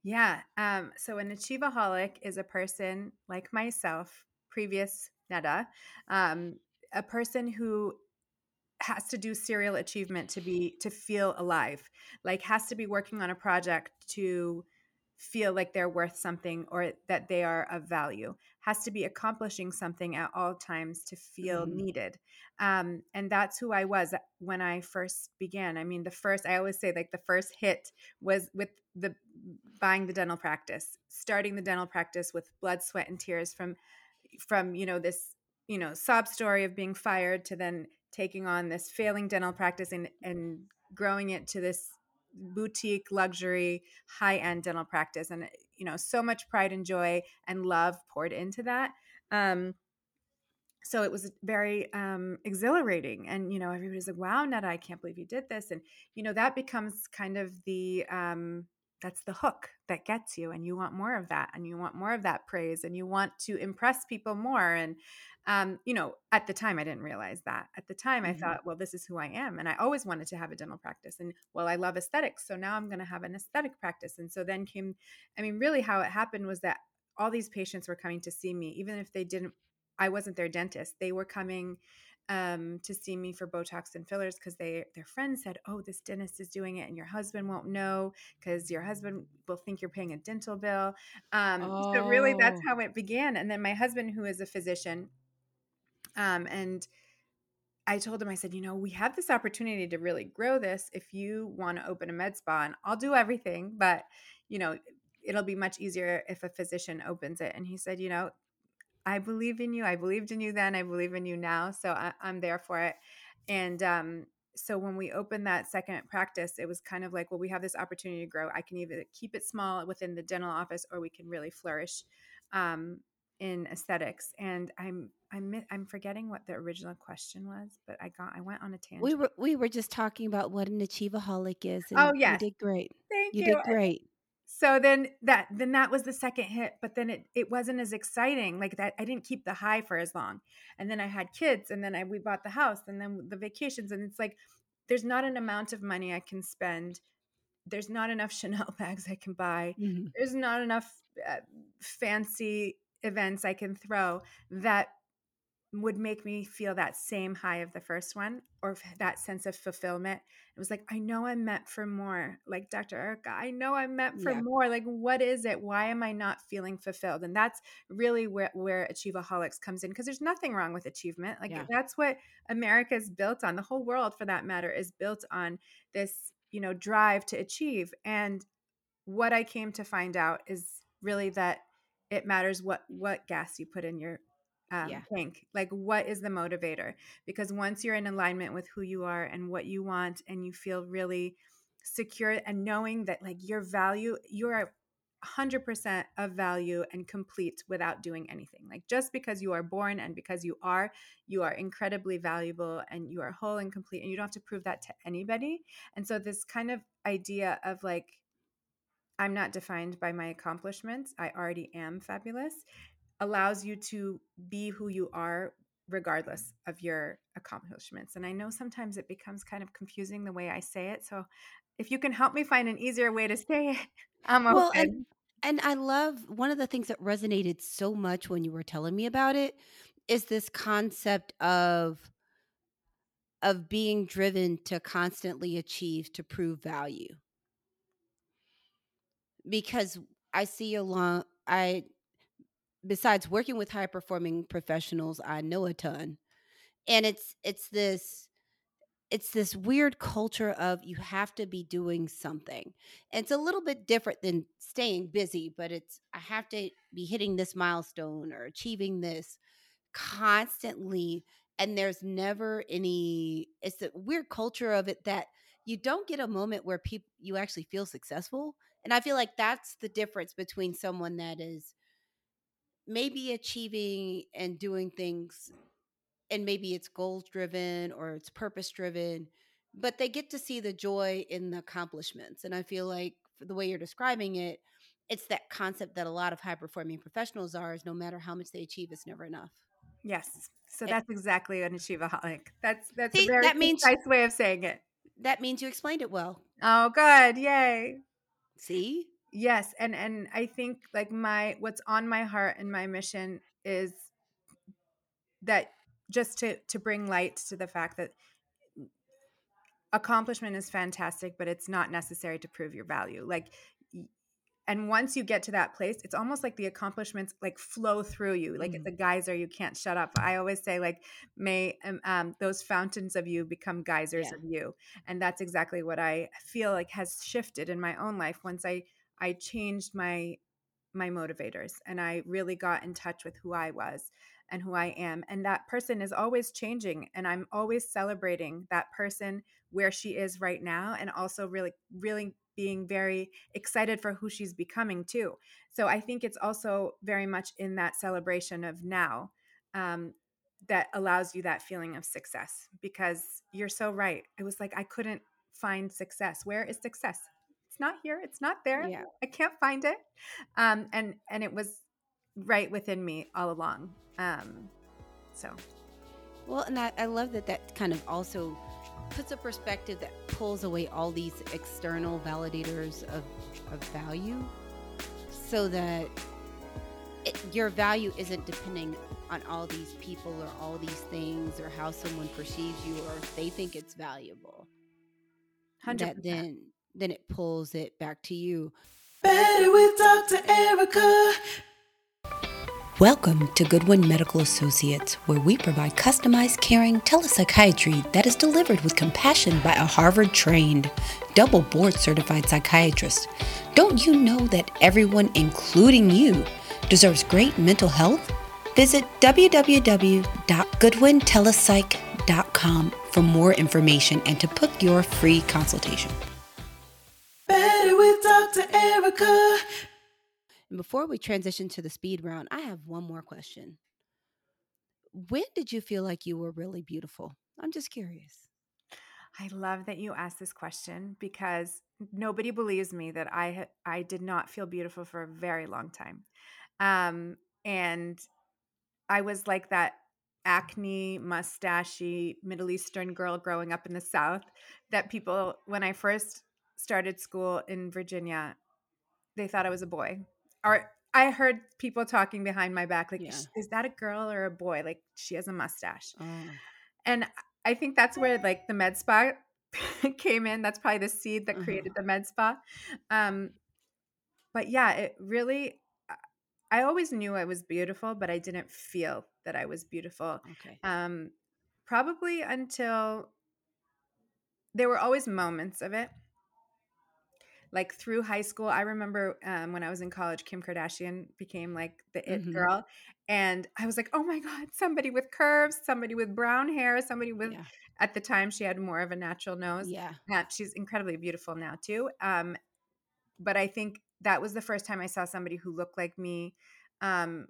Yeah. Um, so an Achieveaholic is a person like myself, previous Neda, um, a person who has to do serial achievement to be to feel alive like has to be working on a project to feel like they're worth something or that they are of value has to be accomplishing something at all times to feel mm-hmm. needed um, and that's who i was when i first began i mean the first i always say like the first hit was with the buying the dental practice starting the dental practice with blood sweat and tears from from you know this you know sob story of being fired to then taking on this failing dental practice and and growing it to this boutique luxury high end dental practice. And you know so much pride and joy and love poured into that. Um so it was very um, exhilarating. And you know everybody's like wow neda i can't believe you did this. And you know that becomes kind of the um, that's the hook that gets you and you want more of that and you want more of that praise and you want to impress people more and um, you know at the time i didn't realize that at the time mm-hmm. i thought well this is who i am and i always wanted to have a dental practice and well i love aesthetics so now i'm going to have an aesthetic practice and so then came i mean really how it happened was that all these patients were coming to see me even if they didn't i wasn't their dentist they were coming um, to see me for Botox and fillers because they their friend said, "Oh, this dentist is doing it, and your husband won't know because your husband will think you're paying a dental bill." Um, oh. So really, that's oh. how it began. And then my husband, who is a physician, um, and I told him, I said, you know, we have this opportunity to really grow this. If you want to open a med spa, and I'll do everything, but you know, it'll be much easier if a physician opens it. And he said, you know, I believe in you. I believed in you then. I believe in you now. So I, am there for it. And um, so when we opened that second practice, it was kind of like, well, we have this opportunity to grow. I can either keep it small within the dental office, or we can really flourish um, in aesthetics. And I'm I'm I'm forgetting what the original question was, but I got I went on a tangent. We were we were just talking about what an achieveaholic is. oh yeah, you did great. Thank you. You did great so then that then that was the second hit but then it it wasn't as exciting like that i didn't keep the high for as long. And then i had kids and then I, we bought the house and then the vacations and it's like there's not an amount of money i can spend. There's not enough chanel bags i can buy. Mm-hmm. there's not enough uh, fancy events i can throw that would make me feel that same high of the first one or that sense of fulfillment. It was like, I know I'm meant for more. Like Dr. Ericka, I know I'm meant for yeah. more. Like, what is it? Why am I not feeling fulfilled? And that's really where, where Achieveaholics comes in because there's nothing wrong with achievement. Like, yeah. that's what America is built on. The whole world, for that matter, is built on this, you know, drive to achieve. And what I came to find out is really that it matters what what gas you put in your um, yeah. like what is the motivator because once you're in alignment with who you are and what you want and you feel really secure and knowing that like your value you're 100% of value and complete without doing anything like just because you are born and because you are you are incredibly valuable and you are whole and complete and you don't have to prove that to anybody and so this kind of idea of like I'm not defined by my accomplishments. I already am fabulous allows you to be who you are regardless of your accomplishments. And I know sometimes it becomes kind of confusing the way I say it. So if you can help me find an easier way to say it, I'm open. Well, and, and I love one of the things that resonated so much when you were telling me about it is this concept of of being driven to constantly achieve to prove value. Because I see a lot I besides working with high performing professionals, I know a ton. And it's it's this it's this weird culture of you have to be doing something. And it's a little bit different than staying busy, but it's I have to be hitting this milestone or achieving this constantly and there's never any it's a weird culture of it that you don't get a moment where people you actually feel successful and i feel like that's the difference between someone that is maybe achieving and doing things and maybe it's goal driven or it's purpose driven but they get to see the joy in the accomplishments and i feel like the way you're describing it it's that concept that a lot of high performing professionals are is no matter how much they achieve it's never enough. Yes so that's exactly an achieveaholic. That's that's see, a very that means, nice way of saying it. That means you explained it well. Oh good yay. See Yes, and and I think like my what's on my heart and my mission is that just to to bring light to the fact that accomplishment is fantastic but it's not necessary to prove your value. Like and once you get to that place it's almost like the accomplishments like flow through you like mm. it's a geyser you can't shut up i always say like may um, um, those fountains of you become geysers yeah. of you and that's exactly what i feel like has shifted in my own life once i I changed my my motivators and I really got in touch with who I was. and who I am. And that person is always changing. And I'm always celebrating that person where she is right now and also really, really being very excited for who she's becoming too. So I think it's also very much in that celebration of now um, that allows you that feeling of success because you're so right. It was like I couldn't find success. Where is success? It's not here. It's not there. Yeah. I can't find it. Um, and and it was right within me all along. Um, so Well, and I, I love that that kind of also puts a perspective that pulls away all these external validators of, of value so that it, your value isn't depending on all these people or all these things or how someone perceives you or if they think it's valuable. hundred That then then it pulls it back to you. Better with Dr. Ericka. Welcome to Goodwin Medical Associates, where we provide customized, caring telepsychiatry that is delivered with compassion by a Harvard trained, double board certified psychiatrist. Don't you know that everyone, including you, deserves great mental health? Visit www.goodwintelepsych.com for more information and to book your free consultation. Better Dr. Ericka. And before we transition to the speed round, I have one more question. When did you feel like you were really beautiful? I'm just curious. I love that you asked this question because nobody believes me that I I did not feel beautiful for a very long time, um, and I was like that acne, mustachy Middle Eastern girl growing up in the South. That people, when I first started school in Virginia, they thought I was a boy, or I heard people talking behind my back like, Yeah. "Is that a girl or a boy?" Like she has a mustache Oh, and I think that's where like the med spa came in. That's probably the seed that Uh-huh. created the med spa. Um, but yeah, it really. I- I always knew I was beautiful, but I didn't feel that I was beautiful. okay. Um, probably until there were always moments of it. Like through high school, I remember um, when I was in college, Kim Kardashian became like the it Mhm. girl, and I was like, "Oh my god, somebody with curves, somebody with brown hair, somebody with." Yeah. At the time, she had more of a natural nose. Yeah. Now she's incredibly beautiful now too. Um, but I think that was the first time I saw somebody who looked like me um,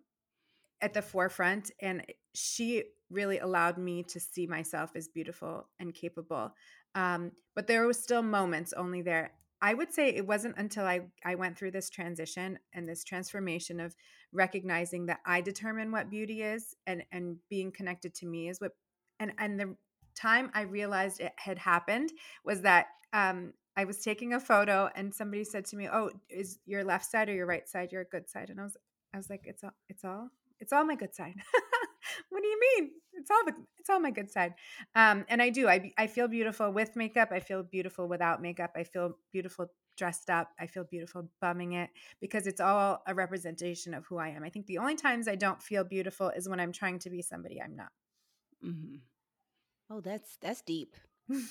at the forefront, and she really allowed me to see myself as beautiful and capable. Um, but there was still moments only there. I would say it wasn't until I I went through this transition and this transformation of recognizing that I determine what beauty is and and being connected to me is what and and the time I realized it had happened was that um, I was taking a photo and somebody said to me, "Oh, is your left side or your right side your good side?" And I was I was like, "It's all it's all it's all my good side." what do you mean? It's all the it's all my good side. Um, and I do. I I feel beautiful with makeup. I feel beautiful without makeup. I feel beautiful dressed up. I feel beautiful bumming it because it's all a representation of who I am. I think the only times I don't feel beautiful is when I'm trying to be somebody I'm not. hmm Oh, that's that's deep. I'm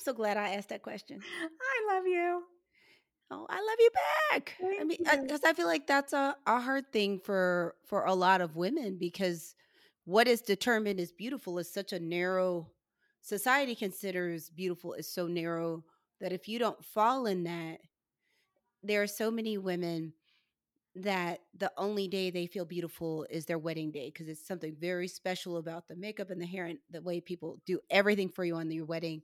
so glad I asked that question. I love you. Oh, I love you back. I mean, because I feel like that's a, a hard thing for for a lot of women because what is determined as beautiful is such a narrow society considers beautiful is so narrow that if you don't fall in that, there are so many women that the only day they feel beautiful is their wedding day because it's something very special about the makeup and the hair and the way people do everything for you on your wedding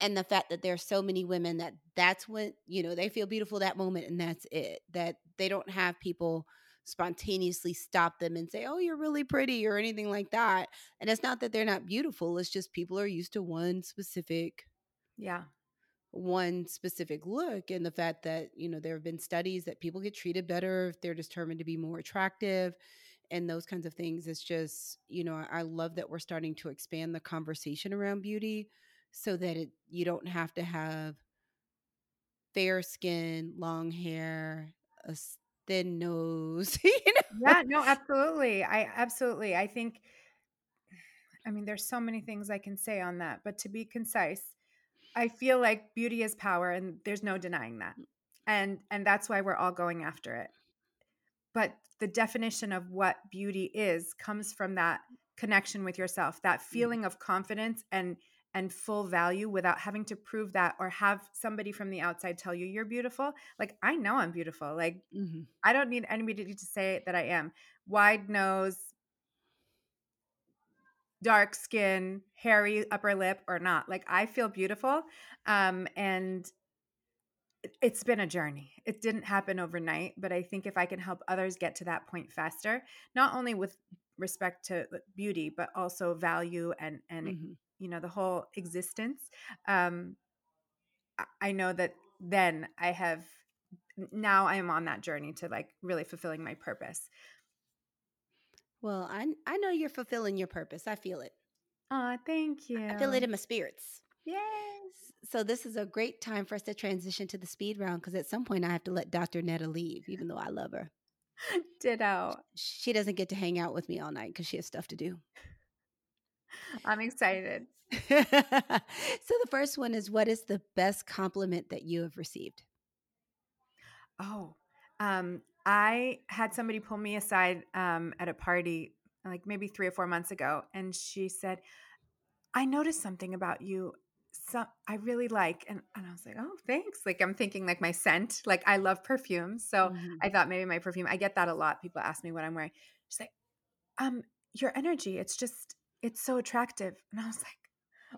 and the fact that there's so many women that that's when you know they feel beautiful that moment and that's it that they don't have people spontaneously stop them and say oh you're really pretty or anything like that and it's not that they're not beautiful it's just people are used to one specific Yeah. one specific look and the fact that you know there have been studies that people get treated better if they're determined to be more attractive and those kinds of things it's just you know i, I love that we're starting to expand the conversation around beauty so that it you don't have to have fair skin long hair a thin nose you know Yeah, no, absolutely. I absolutely. I think I mean there's so many things I can say on that, but to be concise, I feel like beauty is power and there's no denying that. And and that's why we're all going after it. but the definition of what beauty is comes from that connection with yourself, that Mm-hmm. feeling of confidence and and full value without having to prove that or have somebody from the outside tell you you're beautiful. Like I know I'm beautiful. Like Mhm. I don't need anybody to say that I am. Wide nose, dark skin, hairy upper lip or not. Like I feel beautiful. Um and it- it's been a journey. It didn't happen overnight, but I think if I can help others get to that point faster, not only with respect to uh, beauty, but also value and and Mhm. You know the whole existence, um, I- know that then I have now I am on that journey to like really fulfilling my purpose. Well, I I know you're fulfilling your purpose. I feel it. Oh, thank you. I feel it in my spirits. yes So this is a great time for us to transition to the speed round because at some point I have to let Dr. Neda leave, even though I love her. Ditto. She doesn't get to hang out with me all night because she has stuff to do. I'm excited. so the first one is what is the best compliment that you have received? Oh, um, I had somebody pull me aside um, at a party like maybe three or four months ago, and she said, "I noticed something about you. Some I really like." And, and I was like, "Oh, thanks." Like I'm thinking like my scent. Like I love perfume, so Mhm. I thought maybe my perfume. I get that a lot. People ask me what I'm wearing. She's like, "Um, your energy. It's just it's so attractive." And I was like,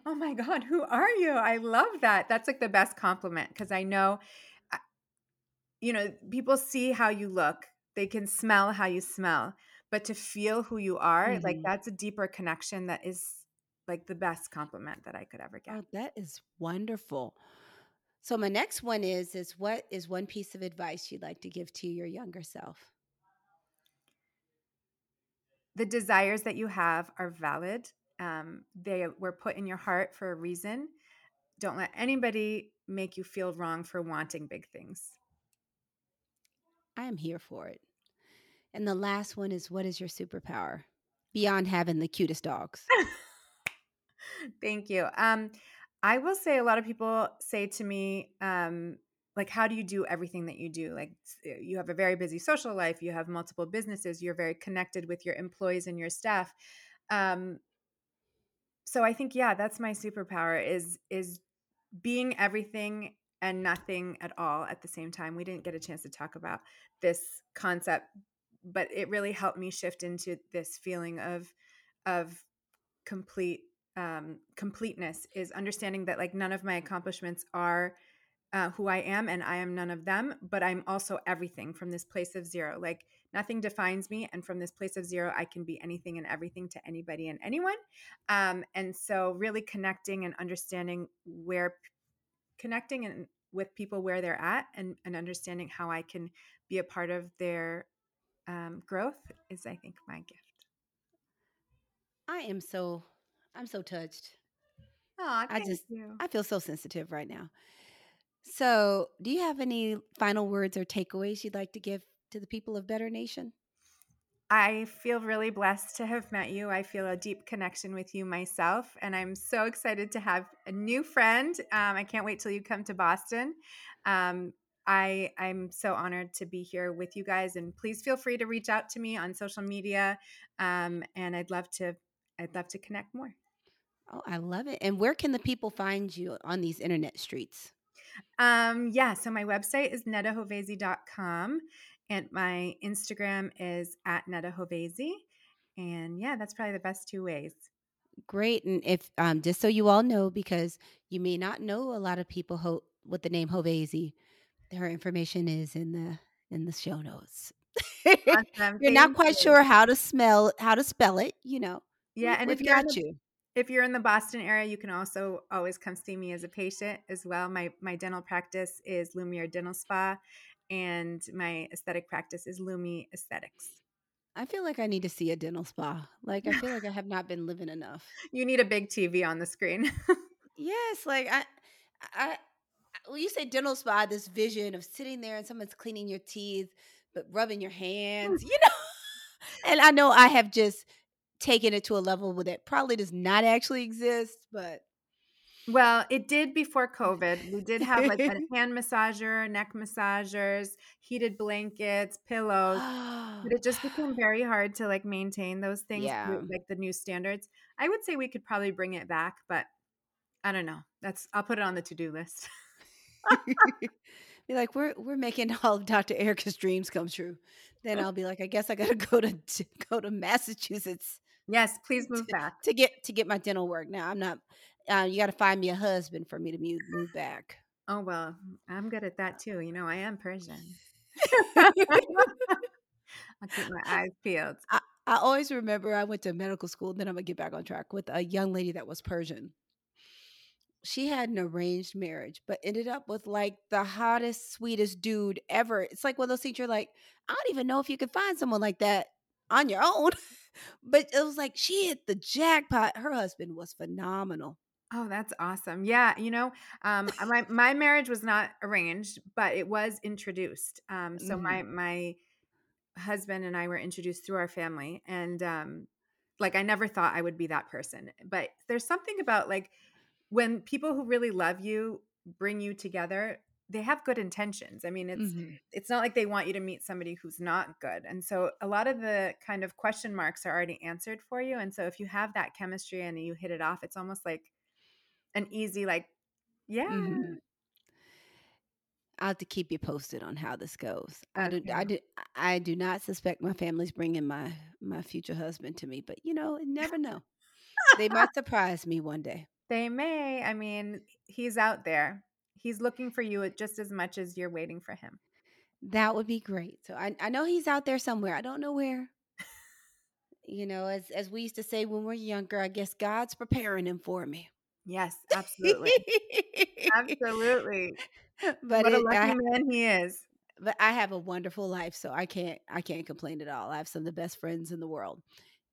"Oh my god, who are you? I love that. That's like the best compliment because I know." You know, people see how you look, they can smell how you smell, but to feel who you are, like Mhm. that's a deeper connection that is like the best compliment that I could ever get. Oh, that is wonderful. So my next one is is what is one piece of advice you'd like to give to your younger self? The desires that you have are valid. Um, they were put in your heart for a reason. Don't let anybody make you feel wrong for wanting big things. I am here for it. And the last one is what is your superpower? Beyond having the cutest dogs. Thank you. Um, I will say a lot of people say to me, um, like, how do you do everything that you do? Like, eh, you have a very busy social life, you have multiple businesses, you're very connected with your employees and your staff. Um, so I think, yeah, that's my superpower is is being everything and nothing at all at the same time. We didn't get a chance to talk about this concept, but it really helped me shift into this feeling of of complete um, completeness is understanding that like none of my accomplishments are uh, who I am and I am none of them, but I'm also everything from this place of zero. Like nothing defines me. And from this place of zero, I can be anything and everything to anybody and anyone. Um, and so, really connecting and understanding where, connecting and with people where they're at and, and understanding how I can be a part of their um, growth is, I think, my gift. I am so I'm so touched. I just you. I feel so sensitive right now. So, do you have any final words or takeaways you'd like to give to the people of Better Nation? I feel really blessed to have met you. I feel a deep connection with you myself, and I'm so excited to have a new friend. Um, I can't wait till you come to Boston. Um, I I'm so honored to be here with you guys, and please feel free to reach out to me on social media, um, and I'd love to I'd love to connect more. Oh, I love it. And where can the people find you on these internet streets? Um, yeah, so my website is nedahovaizi.com and my Instagram is at netahovezi. And yeah, that's probably the best two ways. Great. And if um just so you all know, because you may not know a lot of people ho- with the name Hovaizi, her information is in the in the show notes. Awesome. You're not quite you. sure how to smell how to spell it, you know. Yeah, and we've if you're in got you. If you're in the Boston area, you can also always come see me as a patient as well. My my dental practice is Lumiere Dental Spa, and my aesthetic practice is Lumi Aesthetics. I feel like I need to see a dental spa. Like I feel like I have not been living enough. You need a big TV on the screen. Yes, like I, I, when you say dental spa, this vision of sitting there and someone's cleaning your teeth, but rubbing your hands, you know. and I know I have just taken it to a level where that probably does not actually exist, but Well, it did before COVID. We did have like a hand massager, neck massagers, heated blankets, pillows, but it just became very hard to like maintain those things, Yeah. like the new standards. I would say we could probably bring it back, but I don't know. That's I'll put it on the to-do list. be like, we're we're making all of Dr. Ericka's dreams come true. Then I'll be like, I guess I gotta go to, to go to Massachusetts yes, please move to, back. to get to get my dental work. Now I'm not. Uh, you got to find me a husband for me to move move back. Oh well, I'm good at that too. You know, I am Persian. I'll keep my eyes peeled. I, I always remember I went to medical school. Then I'm gonna get back on track with a young lady that was Persian. She had an arranged marriage, but ended up with like the hottest, sweetest dude ever. It's like one of those things you're like, I don't even know if you could find someone like that on your own. But it was like she hit the jackpot. Her husband was phenomenal. Oh, that's awesome. Yeah, you know, um, my my marriage was not arranged, but it was introduced. Um, so my my husband and I were introduced through our family, and um, like I never thought I would be that person. But there's something about like when people who really love you bring you together, they have good intentions. I mean, it's Mhm. it's not like they want you to meet somebody who's not good. And so a lot of the kind of question marks are already answered for you. And so if you have that chemistry and you hit it off, it's almost like an easy like yeah. Mhm. I'll have to keep you posted on how this goes. I do, I do, I do not suspect my family's bringing my my future husband to me, but you know, never know. They might surprise me one day. They may. I mean, he's out there. He's looking for you just as much as you're waiting for him. That would be great. So I, I know he's out there somewhere. I don't know where. You know, as as we used to say when we are younger, I guess God's preparing him for me. Yes, absolutely. Absolutely. but what a lucky I, man he is. but I have a wonderful life, so I can't I can't complain at all. I have some of the best friends in the world,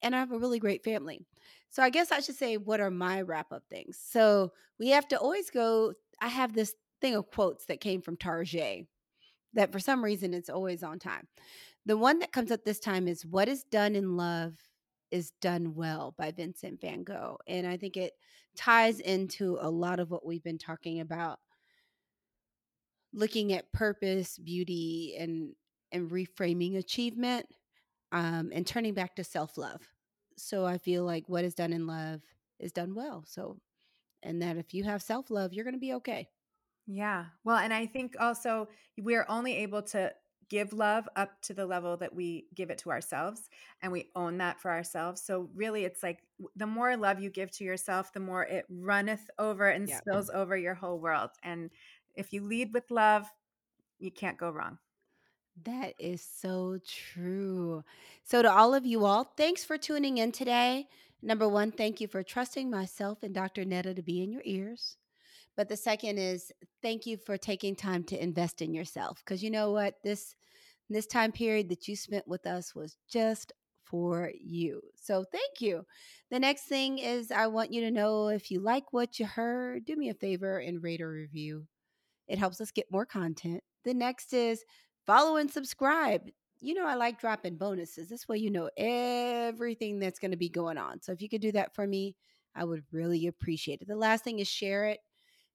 and I have a really great family. So I guess I should say what are my wrap up things. So we have to always go. I have this thing of quotes that came from Target that for some reason it's always on time. The one that comes up this time is "What is done in love is done well" by Vincent Van Gogh, and I think it ties into a lot of what we've been talking about looking at purpose, beauty, and and reframing achievement, um, and turning back to self love. So I feel like what is done in love is done well. So, and that if you have self love, you're going to be okay. Yeah. Well, and I think also we're only able to give love up to the level that we give it to ourselves and we own that for ourselves. So really it's like the more love you give to yourself, the more it runneth over and Yeah. spills over your whole world. And if you lead with love, you can't go wrong. That is so true. So, to all of you all, thanks for tuning in today. Number one, thank you for trusting myself and Dr. Neda to be in your ears. But the second is thank you for taking time to invest in yourself. Because you know what? This this time period that you spent with us was just for you. So thank you. The next thing is I want you to know if you like what you heard, do me a favor and rate or review. It helps us get more content. The next is follow and subscribe. You know, I like dropping bonuses. This way, you know everything that's going to be going on. So, if you could do that for me, I would really appreciate it. The last thing is share it.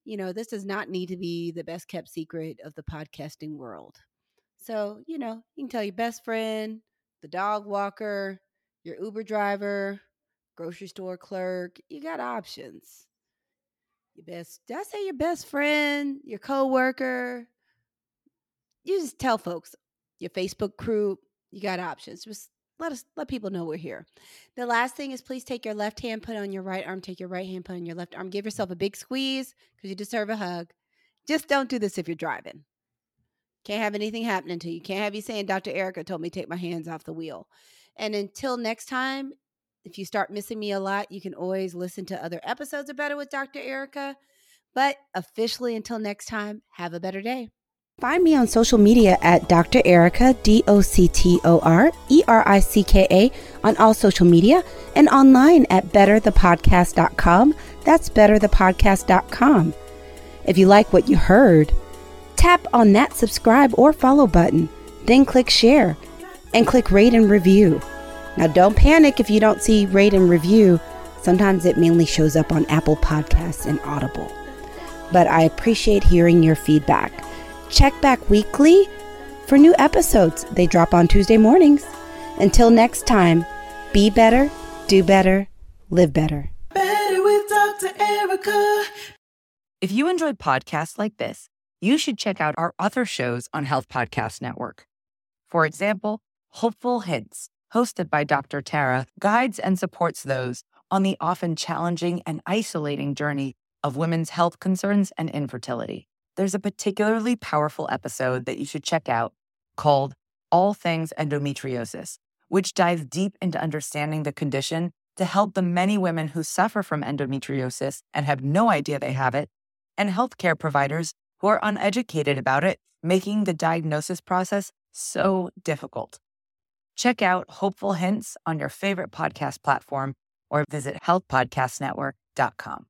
You know, this does not need to be the best kept secret of the podcasting world. So, you know, you can tell your best friend, the dog walker, your Uber driver, grocery store clerk. You got options. Your best, did I say your best friend, your coworker? You just tell folks, your Facebook group, you got options. Just let us let people know we're here. The last thing is please take your left hand, put on your right arm, take your right hand, put on your left arm. Give yourself a big squeeze because you deserve a hug. Just don't do this if you're driving. Can't have anything happening to you. Can't have you saying, Dr. Ericka told me take my hands off the wheel. And until next time, if you start missing me a lot, you can always listen to other episodes of Better with Dr. Ericka. But officially, until next time, have a better day. Find me on social media at Dr. Ericka, D O C T O R E R I C K A, on all social media and online at betterthepodcast.com. That's betterthepodcast.com. If you like what you heard, tap on that subscribe or follow button, then click share and click rate and review. Now, don't panic if you don't see rate and review. Sometimes it mainly shows up on Apple Podcasts and Audible. But I appreciate hearing your feedback. Check back weekly for new episodes. They drop on Tuesday mornings. Until next time, be better, do better, live better. Better with Dr. Ericka. If you enjoyed podcasts like this, you should check out our other shows on Health Podcast Network. For example, Hopeful Hints, hosted by Dr. Tara, guides and supports those on the often challenging and isolating journey of women's health concerns and infertility. There's a particularly powerful episode that you should check out called All Things Endometriosis, which dives deep into understanding the condition to help the many women who suffer from endometriosis and have no idea they have it, and healthcare providers who are uneducated about it, making the diagnosis process so difficult. Check out Hopeful Hints on your favorite podcast platform or visit healthpodcastnetwork.com.